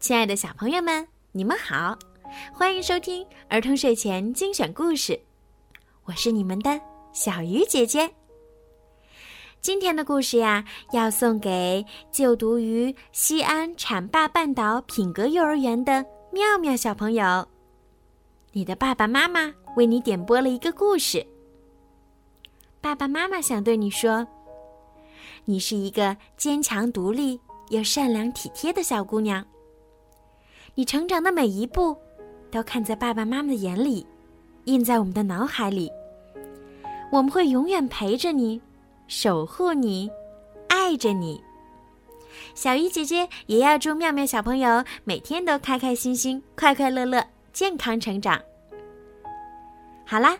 亲爱的小朋友们，你们好，欢迎收听儿童睡前精选故事，我是你们的小鱼姐姐。今天的故事呀，要送给就读于西安浐灞半岛品格幼儿园的妙妙小朋友。你的爸爸妈妈为你点播了一个故事。爸爸妈妈想对你说，你是一个坚强独立又善良体贴的小姑娘。你成长的每一步，都看在爸爸妈妈的眼里，印在我们的脑海里。我们会永远陪着你，守护你，爱着你。小鱼姐姐也要祝妙妙小朋友每天都开开心心、快快乐乐、健康成长。好啦，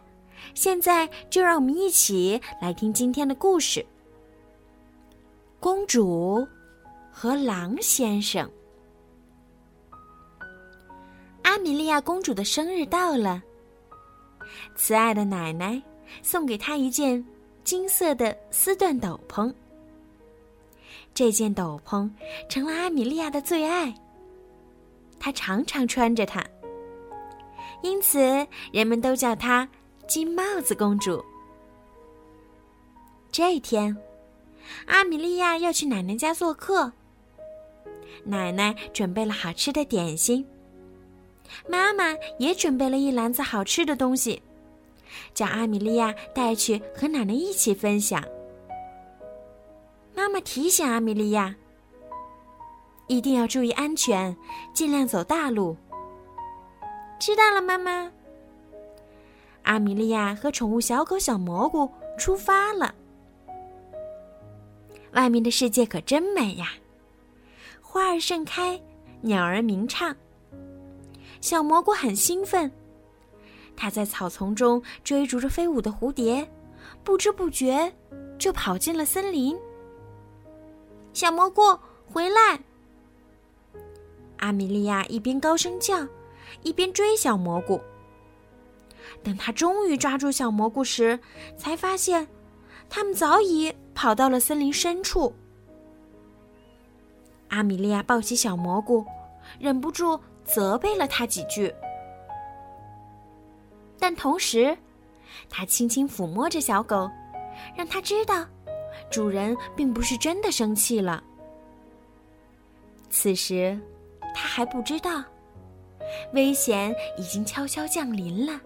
现在就让我们一起来听今天的故事：公主和狼先生。阿米莉亚公主的生日到了，慈爱的奶奶送给她一件金色的丝缎斗篷。这件斗篷成了阿米莉亚的最爱，她常常穿着它，因此人们都叫她“金帽子公主”。这一天，阿米莉亚要去奶奶家做客，奶奶准备了好吃的点心。妈妈也准备了一篮子好吃的东西，叫阿米莉亚带去和奶奶一起分享。妈妈提醒阿米莉亚，一定要注意安全，尽量走大路。知道了，妈妈。阿米莉亚和宠物小狗小蘑菇出发了。外面的世界可真美呀，花儿盛开，鸟儿鸣唱。小蘑菇很兴奋，它在草丛中追逐着飞舞的蝴蝶，不知不觉就跑进了森林。小蘑菇回来！阿米莉亚一边高声叫，一边追小蘑菇。等他终于抓住小蘑菇时，才发现，他们早已跑到了森林深处。阿米莉亚抱起小蘑菇，忍不住。责备了他几句，但同时，他轻轻抚摸着小狗，让他知道，主人并不是真的生气了。此时，他还不知道，危险已经悄悄降临了。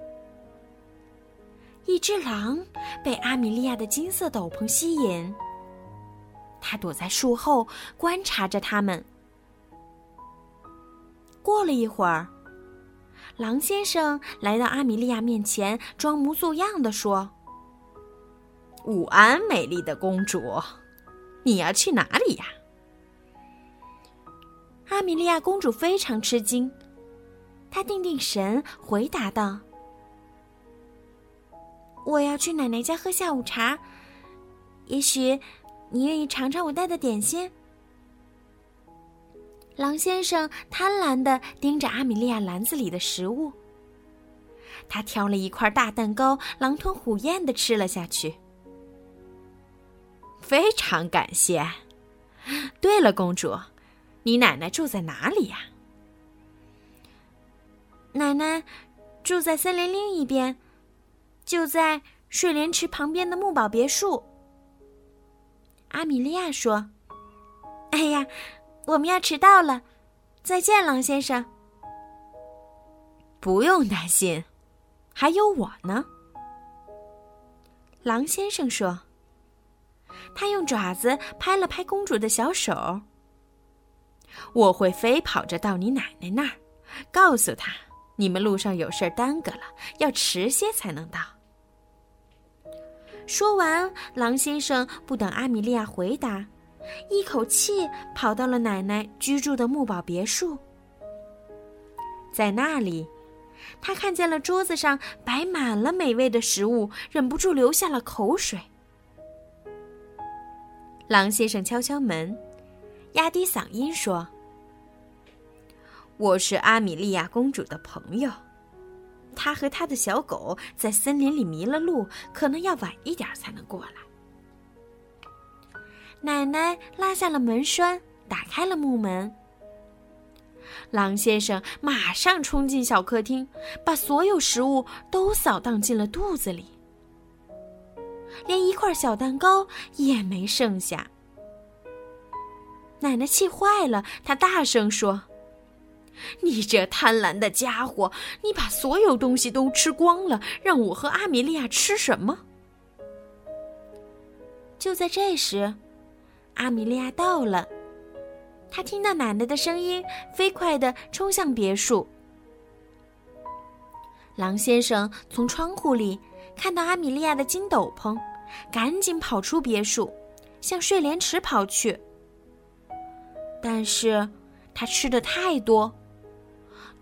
一只狼被阿米莉亚的金色斗篷吸引，它躲在树后观察着他们。过了一会儿，狼先生来到阿米莉亚面前，装模作样的说：“午安，美丽的公主，你要去哪里呀？”阿米莉亚公主非常吃惊，她定定神，回答道：“我要去奶奶家喝下午茶，也许你愿意尝尝我带的点心。”狼先生贪婪的盯着阿米莉亚篮子里的食物。他挑了一块大蛋糕，狼吞虎咽的吃了下去。非常感谢。对了，公主，你奶奶住在哪里呀？奶奶住在森林另一边，就在睡莲池旁边的木堡别墅。阿米莉亚说：“哎呀。”我们要迟到了，再见，狼先生。不用担心，还有我呢。狼先生说。他用爪子拍了拍公主的小手。我会飞跑着到你奶奶那儿，告诉她你们路上有事耽搁了，要迟些才能到。说完，狼先生不等阿米莉亚回答。一口气跑到了奶奶居住的木堡别墅，在那里，他看见了桌子上摆满了美味的食物，忍不住流下了口水。狼先生敲敲门，压低嗓音说：“我是阿米莉亚公主的朋友，她和她的小狗在森林里迷了路，可能要晚一点才能过来。”奶奶拉下了门栓，打开了木门。狼先生马上冲进小客厅，把所有食物都扫荡进了肚子里，连一块小蛋糕也没剩下。奶奶气坏了，她大声说：“你这贪婪的家伙，你把所有东西都吃光了，让我和阿米莉亚吃什么？”就在这时，阿米莉亚到了。她听到奶奶的声音，飞快地冲向别墅。狼先生从窗户里看到阿米莉亚的金斗篷，赶紧跑出别墅，向睡莲池跑去。但是，他吃的太多，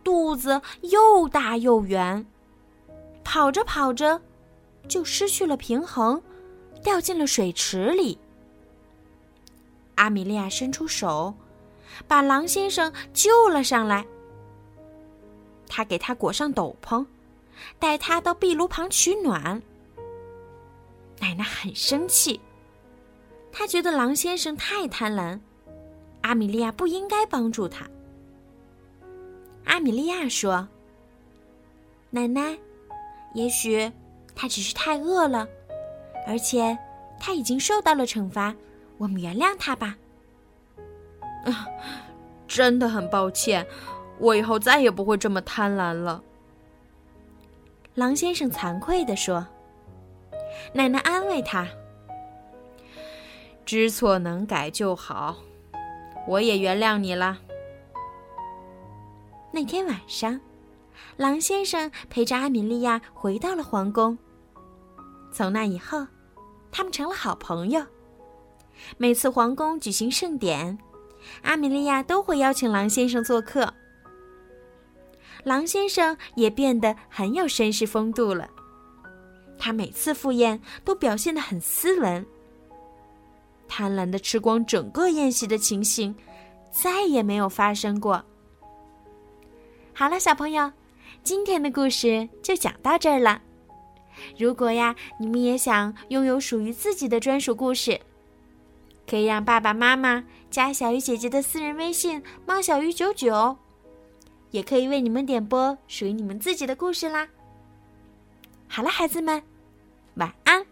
肚子又大又圆，跑着跑着，就失去了平衡，掉进了水池里。阿米莉亚伸出手，把狼先生救了上来。他给他裹上斗篷，带他到壁炉旁取暖。奶奶很生气，她觉得狼先生太贪婪。阿米莉亚不应该帮助他。阿米莉亚说：“奶奶，也许他只是太饿了，而且他已经受到了惩罚，我们原谅他吧。”啊，真的很抱歉，我以后再也不会这么贪婪了。”狼先生惭愧地说。奶奶安慰他：“知错能改就好。”我也原谅你了。那天晚上，狼先生陪着阿米莉亚回到了皇宫。从那以后，他们成了好朋友。每次皇宫举行盛典，阿米莉亚都会邀请狼先生做客。狼先生也变得很有绅士风度了。他每次赴宴都表现得很斯文。贪婪的吃光整个宴席的情形，再也没有发生过。好了，小朋友，今天的故事就讲到这儿了。如果呀，你们也想拥有属于自己的专属故事，可以让爸爸妈妈加小鱼姐姐的私人微信“猫小鱼九九”，也可以为你们点播属于你们自己的故事啦。好了，孩子们，晚安。